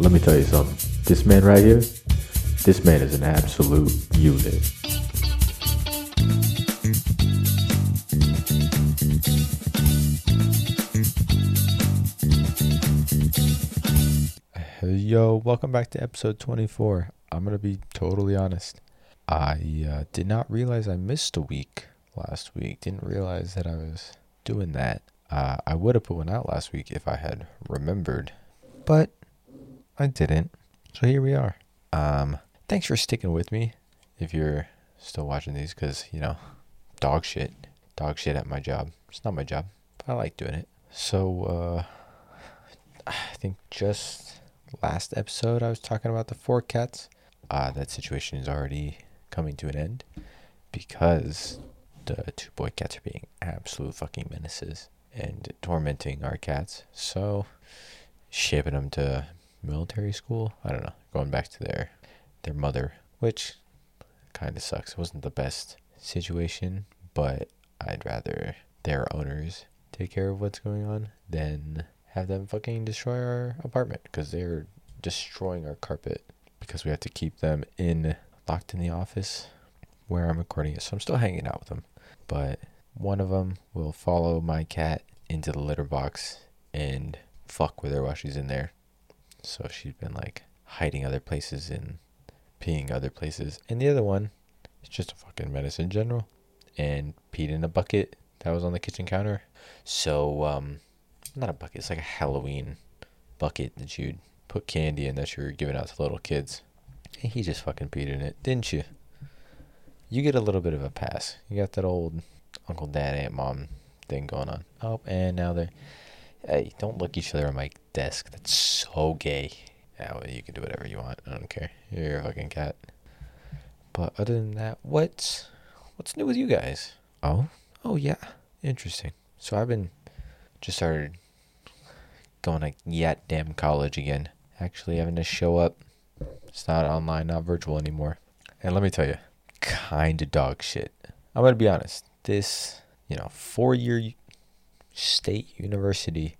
Let me tell you something. This man right here, this man is an absolute unit. Yo, welcome back to episode 24. I'm going to be totally honest. I uh, did not realize I missed a week last week. Didn't realize that I was doing that. Uh, I would have put one out last week if I had remembered, but I didn't. So here we are. Um, thanks for sticking with me if you're still watching these because, you know, dog shit. Dog shit at my job. It's not my job, but I like doing it. So, uh, I think just last episode I was talking about the four cats. Uh, that situation is already coming to an end because the two boy cats are being absolute fucking menaces and tormenting our cats. So, shipping them to military school. I don't know, going back to their their mother, which kind of sucks. It wasn't the best situation, but I'd rather their owners take care of what's going on than have them fucking destroy our apartment because they're destroying our carpet because we have to keep them in locked in the office where I'm recording it. So I'm still hanging out with them, but one of them will follow my cat into the litter box and fuck with her while she's in there. So she's been like hiding other places and peeing other places. And the other one is just a fucking medicine general and peed in a bucket that was on the kitchen counter. So, um, not a bucket, it's like a Halloween bucket that you'd put candy in that you were giving out to little kids. And he just fucking peed in it, didn't you? You get a little bit of a pass. You got that old uncle, dad, aunt, mom thing going on. Oh, and now they're. Hey, don't look each other on my desk. That's so gay. Yeah, well, you can do whatever you want. I don't care. You're a fucking cat. But other than that, what's what's new with you guys? Oh, oh yeah, interesting. So I've been just started going to yet damn college again. Actually having to show up. It's not online, not virtual anymore. And let me tell you, kind of dog shit. I'm gonna be honest. This, you know, four year state university.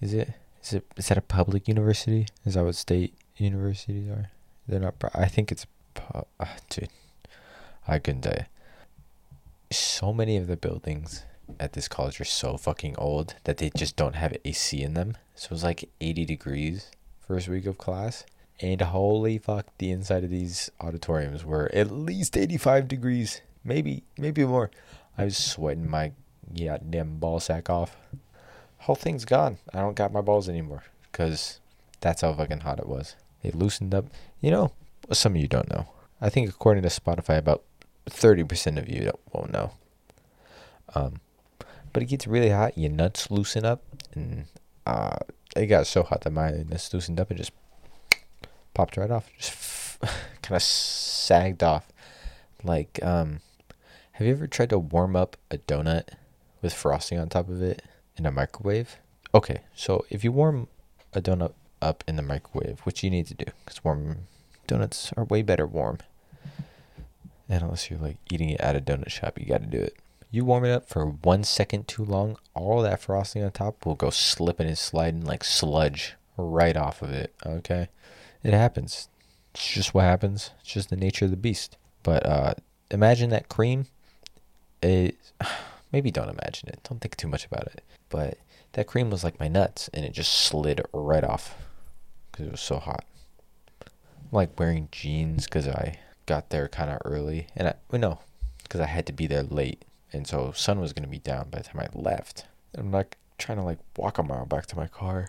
Is it? Is it? Is that a public university? Is that what state universities are? They're not. I think it's. Uh, dude, I couldn't tell you. So many of the buildings at this college are so fucking old that they just don't have AC in them. So it was like 80 degrees first week of class. And holy fuck, the inside of these auditoriums were at least 85 degrees, maybe maybe more. I was sweating my goddamn ball sack off. Whole thing's gone. I don't got my balls anymore because that's how fucking hot it was. They loosened up. You know, some of you don't know. I think according to Spotify, about 30% of you won't know. Um, but it gets really hot. Your nuts loosen up, and uh, it got so hot that my nuts loosened up and just popped right off. Just f- kind of sagged off. Like, um, have you ever tried to warm up a donut with frosting on top of it in a microwave? Okay, so if you warm a donut up in the microwave, which you need to do, because warm donuts are way better warm. And unless you're like eating it at a donut shop, you got to do it. You warm it up for one second too long, all that frosting on top will go slipping and sliding like sludge right off of it. Okay, it happens. It's just what happens. It's just the nature of the beast. But uh, imagine that cream. It maybe don't imagine it. Don't think too much about it. But that cream was like my nuts, and it just slid right off because it was so hot. I'm like wearing jeans because I got there kind of early, and I well, no, because I had to be there late and so sun was gonna be down by the time I left. I'm like trying to like walk a mile back to my car.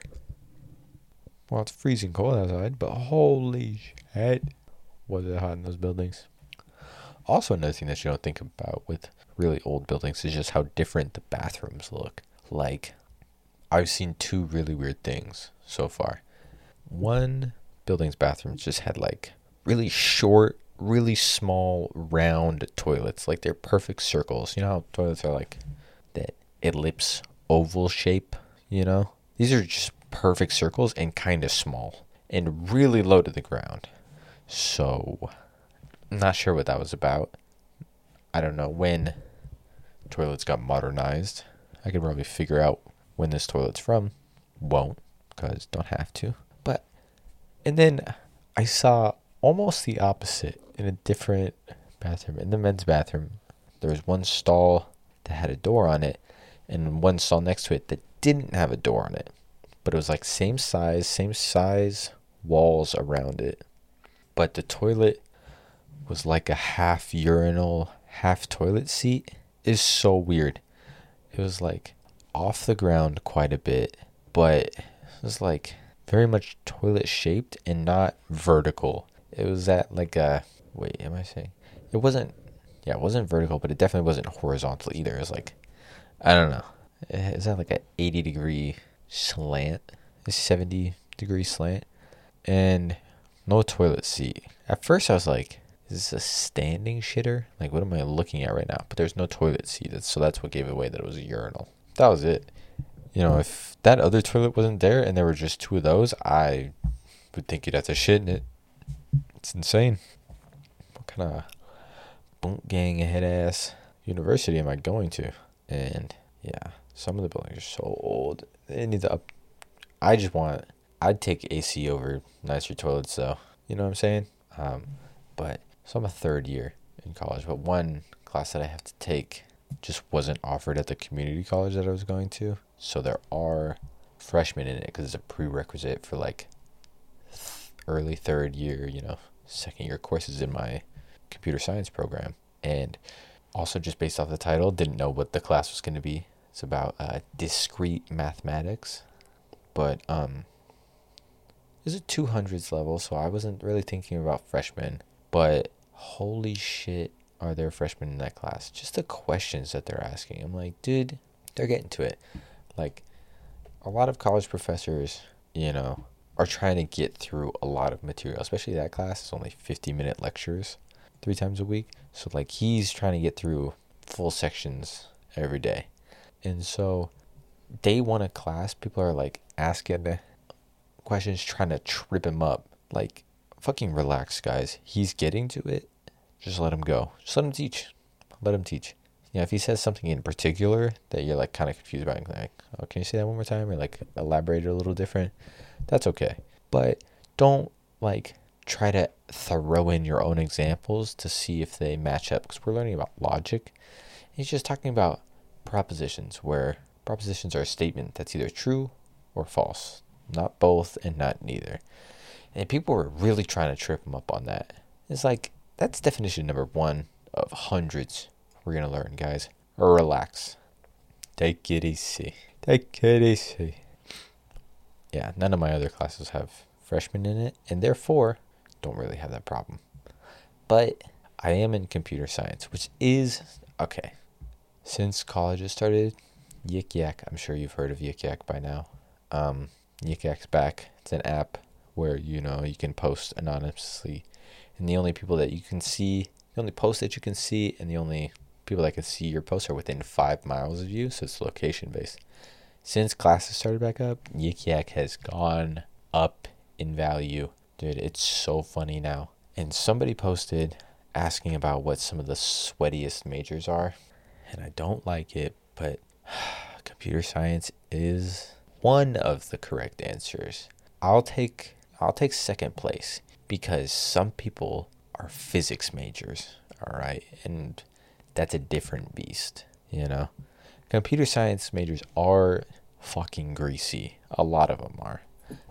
Well, it's freezing cold outside, but holy shit, was it hot in those buildings? Also, another thing that you don't think about with really old buildings is just how different the bathrooms look. Like, I've seen two really weird things so far. One building's bathrooms just had like really short really small round toilets. Like they're perfect circles. You know how toilets are like that ellipse oval shape you know? These are just perfect circles and kind of small and really low to the ground. So I'm not sure what that was about. I don't know when toilets got modernized i could probably figure out when this toilet's from won't because don't have to but And then I saw almost the opposite in a different bathroom. In the men's bathroom, there was one stall that had a door on it, and one stall next to it that didn't have a door on it. But it was like same size, same size walls around it. But the toilet was like a half urinal, half toilet seat. Is so weird. It was like off the ground quite a bit, but it was like very much toilet shaped and not vertical. It was at like a wait, am I saying? It wasn't yeah, it wasn't vertical, but it definitely wasn't horizontal either. It was like I don't know. Eh, is that like an 80 degree slant? A 70 degree slant? And no toilet seat. At first I was like, is this a standing shitter? Like, what am I looking at right now? But there's no toilet seat, so that's what gave away that it was a urinal. That was it. You know, if that other toilet wasn't there and there were just two of those, I would think you'd have to shit in it. It's insane. What kind of bunk gang head ass university am I going to? And yeah, some of the buildings are so old. They need to up. I just want. I'd take AC over nicer toilets, though. You know what I'm saying? Um, but so I'm a third year in college, but one class that I have to take just wasn't offered at the community college that I was going to. So there are freshmen in it because it's a prerequisite for like th- early third year, you know, second year courses in my computer science program. And also, just based off the title, didn't know what the class was going to be. It's about uh, discrete mathematics, but um, it's a 200s level, so I wasn't really thinking about freshmen. But holy shit, are there freshmen in that class? Just the questions that they're asking. I'm like, dude, they're getting to it. Like, a lot of college professors, you know, are trying to get through a lot of material, especially that class. It's only 50 minute lectures three times a week. So, like, he's trying to get through full sections every day. And so, day one of class, people are like asking questions, trying to trip him up. Like, fucking relax, guys. He's getting to it. Just let him go. Just let him teach. Let him teach. You know, if he says something in particular that you're like kind of confused about, like, oh, can you say that one more time, or like elaborate a little different? That's okay. But don't like try to throw in your own examples to see if they match up because we're learning about logic. He's just talking about propositions where propositions are a statement that's either true or false, not both and not neither. And people were really trying to trip him up on that. It's like that's definition number one of hundreds we're gonna learn, guys. Relax. Take it easy. Take it easy. Yeah, none of my other classes have freshmen in it, and therefore don't really have that problem. But I am in computer science, which is okay. Since college has started, Yik Yak, I'm sure you've heard of Yik Yak by now. Um, Yik Yak's back. It's an app where you know you can post anonymously, and the only people that you can see, the only post that you can see, and the only people that can see your post are within five miles of you, so it's location based. Since classes started back up, Yik Yak has gone up in value. Dude, it's so funny now. And somebody posted asking about what some of the sweatiest majors are. And I don't like it, but computer science is one of the correct answers. I'll take I'll take second place because some people are physics majors, all right? And that's a different beast, you know? Computer science majors are fucking greasy. A lot of them are.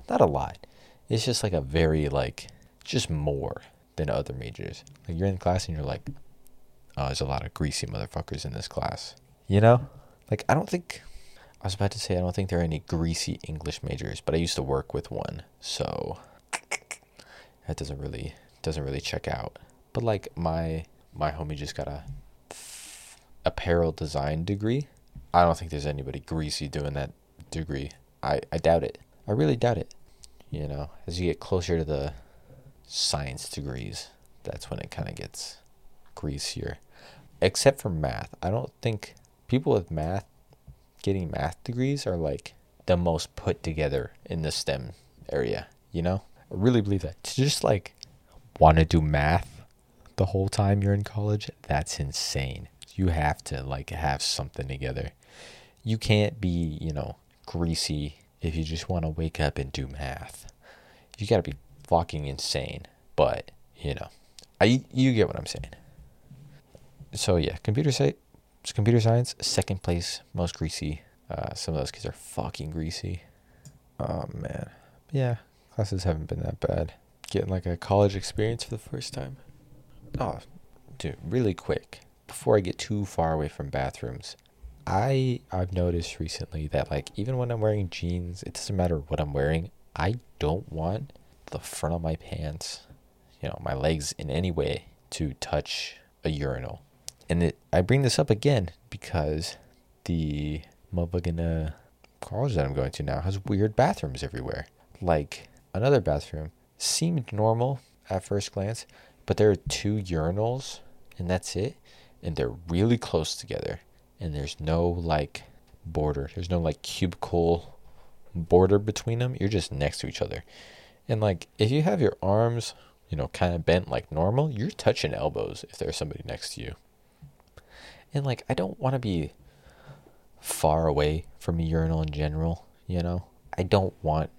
Not a lot. It's just like a very, like, just more than other majors. Like, you're in class and you're like, oh, there's a lot of greasy motherfuckers in this class. You know? Like, I don't think. I was about to say I don't think there are any greasy English majors, but I used to work with one, so that doesn't really doesn't really check out. But like my my homie just got a apparel design degree. I don't think there's anybody greasy doing that degree. I, I doubt it. I really doubt it. You know, as you get closer to the science degrees, that's when it kind of gets greasier. Except for math. I don't think people with math getting math degrees are like the most put together in the STEM area, you know? I really believe that. To just like want to do math the whole time you're in college, that's insane. You have to like have something together. You can't be, you know, greasy if you just want to wake up and do math. You got to be fucking insane. But, you know, I you get what I'm saying. So yeah, computer science, computer science, second place, most greasy. Uh, some of those kids are fucking greasy. Oh man, yeah, classes haven't been that bad. Getting like a college experience for the first time. Oh, dude, really quick before I get too far away from bathrooms. I I've noticed recently that like even when I'm wearing jeans, it doesn't matter what I'm wearing. I don't want the front of my pants, you know, my legs in any way to touch a urinal. And it I bring this up again because the motherfucking uh, college that I'm going to now has weird bathrooms everywhere. Like another bathroom seemed normal at first glance, but there are two urinals and that's it. And they're really close together and there's no like border. There's no like cubicle border between them. You're just next to each other. And like if you have your arms, you know, kind of bent like normal, you're touching elbows if there's somebody next to you. And like I don't want to be far away from a urinal in general, you know. I don't want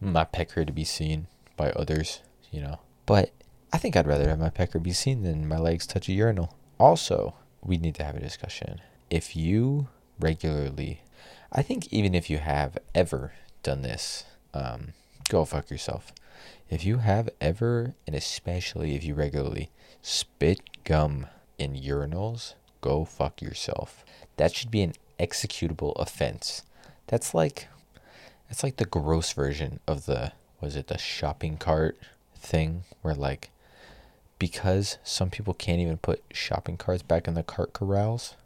my pecker to be seen by others, you know. But I think I'd rather have my pecker be seen than my legs touch a urinal. Also, we need to have a discussion if you regularly, I think even if you have ever done this, um, go fuck yourself. If you have ever, and especially if you regularly spit gum in urinals, go fuck yourself. That should be an executable offense. That's like, that's like the gross version of the, was it the shopping cart thing where like, because some people can't even put shopping carts back in the cart corrals,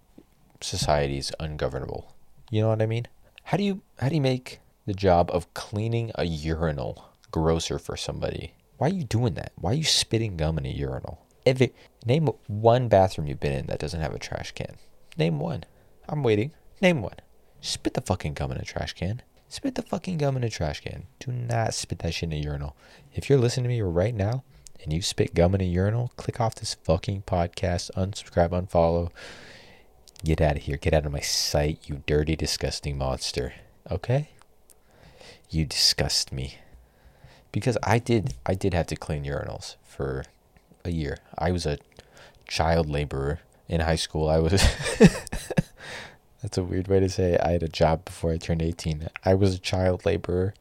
society is ungovernable. You know what I mean? How do you how do you make the job of cleaning a urinal grosser for somebody? Why are you doing that? Why are you spitting gum in a urinal? It, name one bathroom you've been in that doesn't have a trash can. Name one. I'm waiting. Name one. Spit the fucking gum in a trash can. Spit the fucking gum in a trash can. Do not spit that shit in a urinal. If you're listening to me right now and you spit gum in a urinal, click off this fucking podcast, unsubscribe, unfollow. Get out of here. Get out of my sight, you dirty, disgusting monster. Okay? You disgust me. Because I did I did have to clean urinals for a year. I was a child laborer in high school. I was That's a weird way to say it. I had a job before I turned 18. I was a child laborer.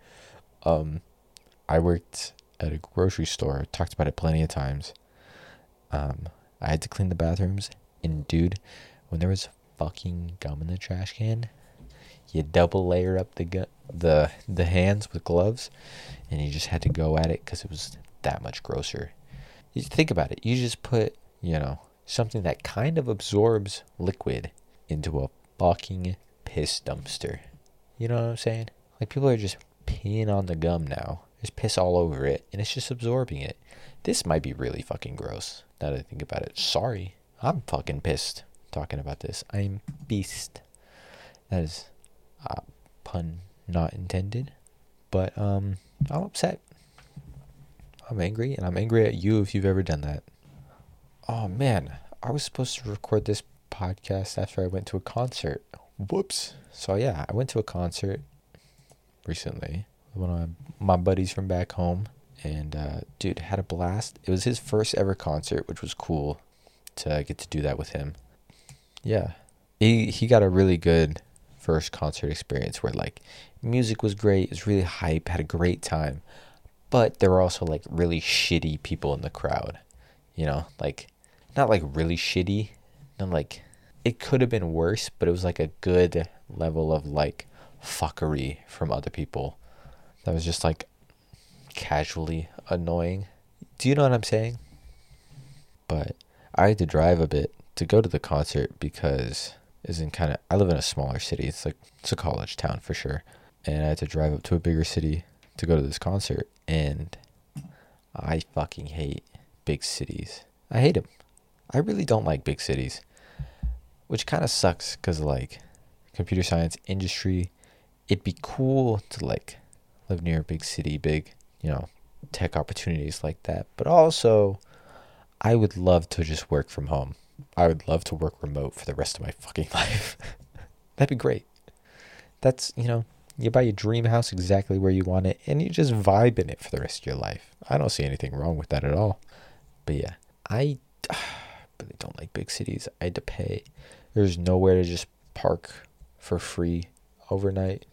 Um I worked at a grocery store. Talked about it plenty of times. Um I had to clean the bathrooms and dude, when there was fucking gum in the trash can, you double layer up the gu- the the hands with gloves, and you just had to go at it because it was that much grosser. You think about it. You just put you know something that kind of absorbs liquid into a fucking piss dumpster. You know what I'm saying? Like people are just peeing on the gum now. There's piss all over it, and it's just absorbing it. This might be really fucking gross. Now that I think about it, sorry. I'm fucking pissed talking about this. I'm beast. That is a pun not intended. But um I'm upset. I'm angry and I'm angry at you if you've ever done that. Oh man, I was supposed to record this podcast after I went to a concert. Whoops. So yeah, I went to a concert recently with one of my buddies from back home and uh, dude had a blast. It was his first ever concert, which was cool to get to do that with him yeah, he he got a really good first concert experience where like music was great, it was really hype, had a great time, but there were also like really shitty people in the crowd, you know, like not like really shitty, not like it could have been worse, but it was like a good level of like fuckery from other people that was just like casually annoying. Do you know what I'm saying? But I had to drive a bit to go to the concert because is in kind of I live in a smaller city. It's like it's a college town for sure, and I had to drive up to a bigger city to go to this concert, and I fucking hate big cities. I hate them. I really don't like big cities, which kind of sucks because like computer science industry, it'd be cool to like live near a big city, big you know tech opportunities like that, but also I would love to just work from home. I would love to work remote for the rest of my fucking life. That'd be great. That's, you know, You buy your dream house exactly where you want it, and you just vibe in it for the rest of your life. I don't see anything wrong with that at all. But yeah, I really don't like big cities. I had to pay. There's nowhere to just park for free overnight.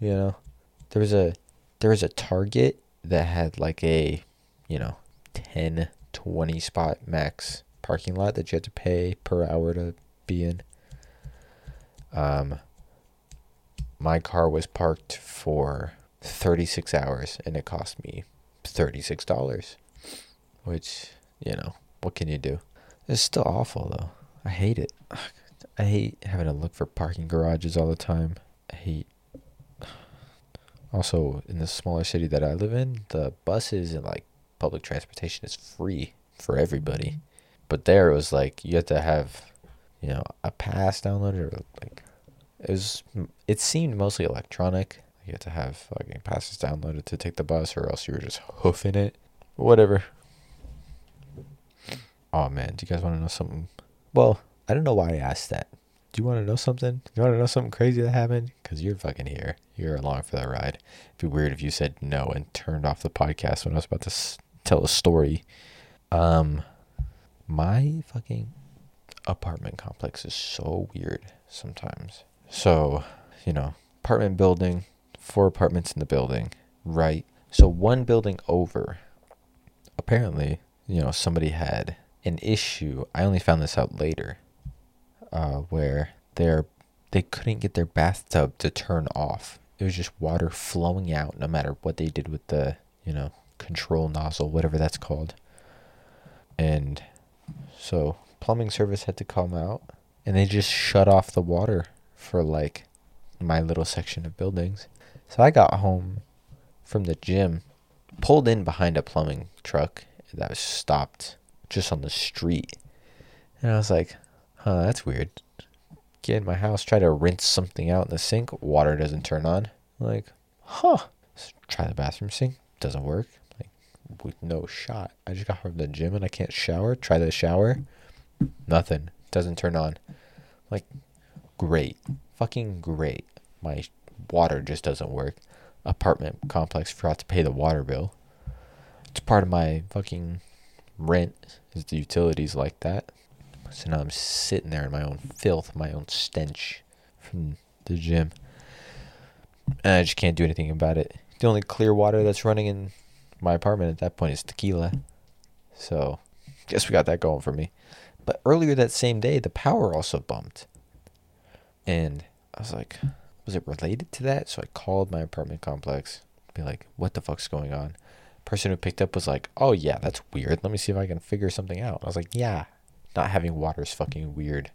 You know, there was a there was a Target that had like a, you know, 10, 20 spot max parking lot that you had to pay per hour to be in. Um, my car was parked for 36 hours and it cost me $36, which, you know, what can you do? It's still awful though. I hate it. I hate having to look for parking garages all the time. I hate. Also, in the smaller city that I live in, the buses and like public transportation is free for everybody. But there it was like you had to have, you know, a pass downloaded or like it was. It seemed mostly electronic. You had to have fucking passes downloaded to take the bus, or else you were just hoofing it. Whatever. Oh man, do you guys want to know something? Well, I don't know why I asked that. Do you want to know something? You want to know something crazy that happened? Because you're fucking here. You're along for the ride. It'd be weird if you said no and turned off the podcast when I was about to s- tell a story. Um, my fucking apartment complex is so weird sometimes. So, you know, apartment building, four apartments in the building, right? So one building over, apparently, you know, somebody had an issue. I only found this out later, uh, where they're they couldn't get their bathtub to turn off. It was just water flowing out, no matter what they did with the you know control nozzle, whatever that's called. And so plumbing service had to come out, and they just shut off the water for like my little section of buildings. So I got home from the gym, pulled in behind a plumbing truck that was stopped just on the street. And I was like, huh, that's weird. Get in my house, try to rinse something out in the sink, water doesn't turn on. Like, huh. So try the bathroom sink, doesn't work. Like, with no shot. I just got from the gym and I can't shower. Try the shower, nothing. Doesn't turn on. Like, great. Fucking great. My water just doesn't work. Apartment complex forgot to pay the water bill. It's part of my fucking rent is the utilities like that. So now I'm sitting there in my own filth, my own stench from the gym. And I just can't do anything about it. The only clear water that's running in my apartment at that point is tequila. So, guess we got that going for me. But earlier that same day, the power also bumped. And I was like, was it related to that? So I called my apartment complex, be like, what the fuck's going on? Person who picked up was like, oh yeah, that's weird. Let me see if I can figure something out. I was like, yeah, not having water is fucking weird.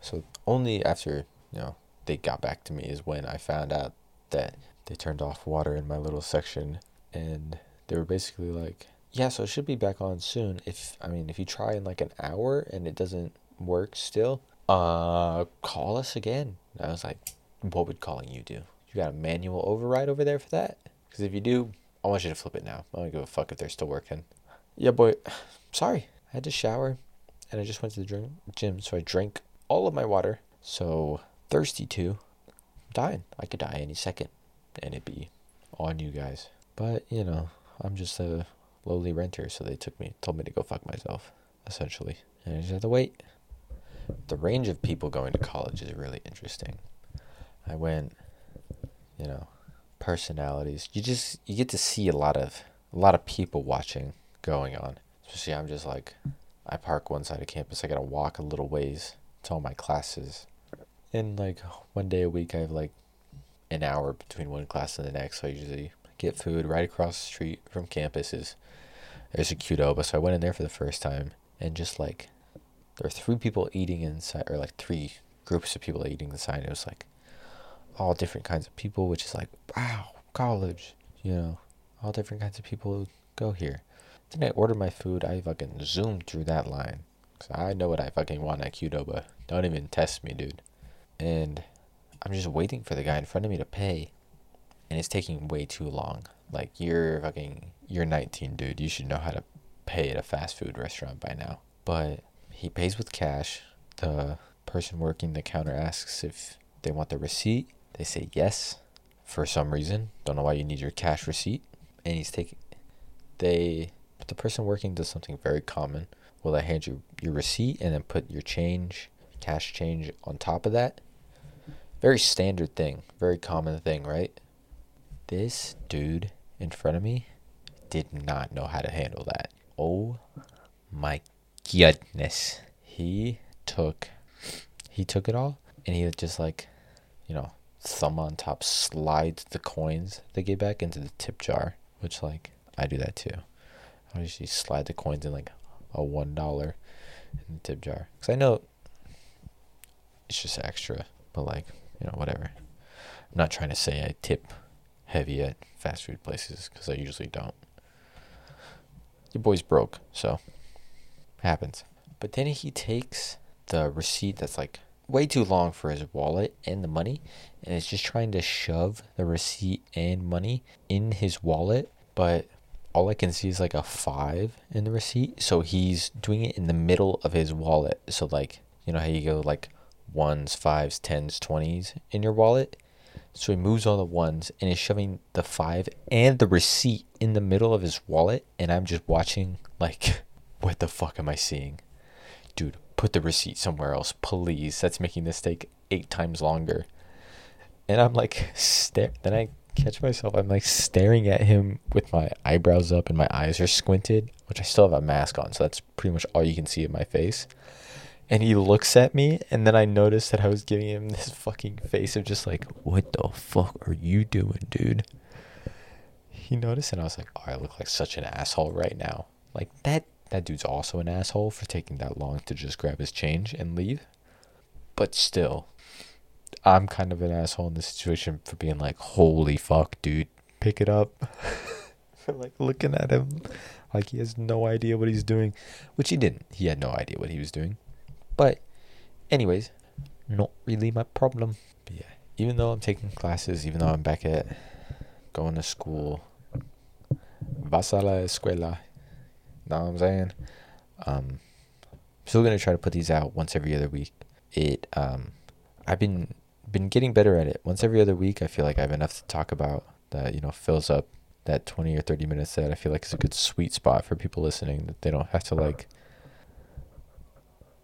So only after, you know, they got back to me is when I found out that they turned off water in my little section and they were basically like, yeah, so it should be back on soon. If I mean, if you try in like an hour and it doesn't work still, uh, call us again. And I was like, what would calling you do? You got a manual override over there for that? Because if you do, I want you to flip it now. I don't give a fuck if they're still working. Yeah, boy. Sorry. I had to shower and I just went to the gym, gym, so I drank all of my water. So, thirsty too. I'm dying. I could die any second and it'd be on you guys. But, you know, I'm just a lowly renter, so they took me, told me to go fuck myself, essentially. And I just had to wait. The range of people going to college is really interesting. I went, you know, personalities. You just you get to see a lot of a lot of people watching going on. Especially I'm just like I park one side of campus. I gotta walk a little ways to all my classes. And like one day a week I have like an hour between one class and the next. So I usually get food right across the street from campuses. There's a Qdoba, so I went in there for the first time and just like there were three people eating inside or like three groups of people eating inside. It was like all different kinds of people, which is like, wow, college, you know, all different kinds of people go here. Then I ordered my food. I fucking zoomed through that line. Cause I know what I fucking want at Qdoba. Don't even test me, dude. And I'm just waiting for the guy in front of me to pay. And it's taking way too long. Like, you're fucking, you're 19, dude. You should know how to pay at a fast food restaurant by now. But he pays with cash. The person working the counter asks if They want the receipt. They say yes for some reason. Don't know why you need your cash receipt. And he's taking. They. The person working does something very common. Will they hand you your receipt and then put your change, cash change on top of that? Very standard thing. Very common thing, right? This dude in front of me did not know how to handle that. Oh my goodness. He took he took it all and he just like, you know, thumb on top slides the coins they gave back into the tip jar, which like I do that too. I usually slide the coins in like a one dollar in the tip jar because I know it's just extra, but like you know whatever. I'm not trying to say I tip heavy at fast food places because I usually don't. Your boy's broke, so happens. But then he takes the receipt that's like way too long for his wallet and the money, and is just trying to shove the receipt and money in his wallet, but all I can see is like a five in the receipt. So he's doing it in the middle of his wallet. So like you know how you go like ones, fives, tens, twenties in your wallet. So he moves all the ones and is shoving the five and the receipt in the middle of his wallet, and I'm just watching like, what the fuck am I seeing? Dude, put the receipt somewhere else, please. That's making this take eight times longer. And I'm like, stare. Then I catch myself. I'm like staring at him with my eyebrows up and my eyes are squinted, which I still have a mask on, so that's pretty much all you can see of my face. And he looks at me, and then I noticed that I was giving him this fucking face of just like, what the fuck are you doing, dude? He noticed, and I was like, oh, I look like such an asshole right now. Like that that dude's also an asshole for taking that long to just grab his change and leave. But still, I'm kind of an asshole in this situation for being like, holy fuck, dude, pick it up. like looking at him like he has no idea what he's doing, which he didn't. He had no idea what he was doing. But, anyways, not really my problem. But yeah, even though I'm taking classes, even though I'm back at going to school, vas a la escuela, know what I'm saying? Um, still gonna try to put these out once every other week. It um, I've been been getting better at it. Once every other week, I feel like I have enough to talk about that you know fills up that 20 or 30 minutes that I feel like is a good sweet spot for people listening that they don't have to like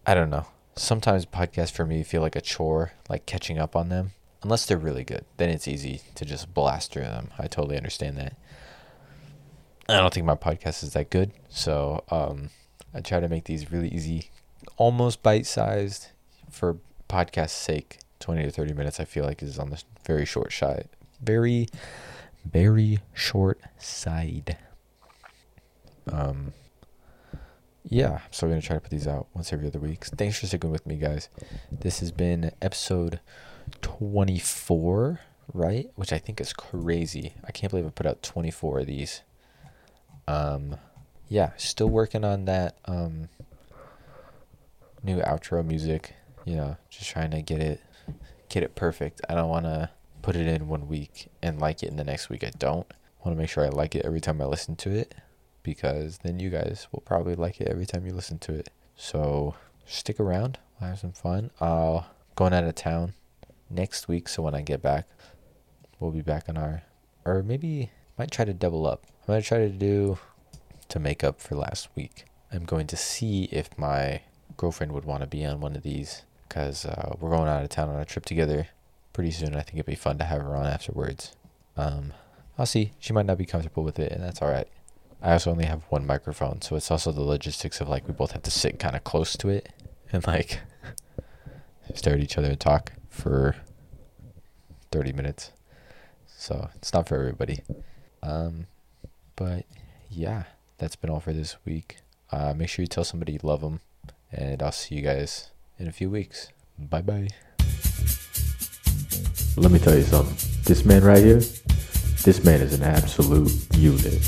I don't know. Sometimes podcasts for me feel like a chore, like catching up on them. Unless they're really good, then it's easy to just blast through them. I totally understand that. I don't think my podcast is that good, so um, I try to make these really easy, almost bite-sized for podcast sake. Twenty to thirty minutes, I feel like, is on the very short side, very, very short side. Um, yeah, so we're gonna try to put these out once every other week. Thanks for sticking with me, guys. This has been episode twenty-four, right? Which I think is crazy. I can't believe I put out twenty-four of these. Um, yeah, still working on that um, new outro music. You know, just trying to get it get it perfect. I don't want to put it in one week and like it in the next week I don't. Want to make sure I like it every time I listen to it because then you guys will probably like it every time you listen to it. So stick around. I'll have some fun. I'll going out of town next week, so when I get back, we'll be back on our or maybe might try to double up. I'm gonna try to do to make up for last week. I'm going to see if my girlfriend would want to be on one of these because uh, we're going out of town on a trip together pretty soon. I think it'd be fun to have her on afterwards. Um, I'll see. She might not be comfortable with it, and that's all right. I also only have one microphone, so it's also the logistics of like we both have to sit kind of close to it and like stare at each other and talk for 30 minutes. So it's not for everybody. Um, but yeah, that's been all for this week. Uh, make sure you tell somebody you love them, and I'll see you guys in a few weeks. Bye bye. Let me tell you something. This man right here, this man is an absolute unit.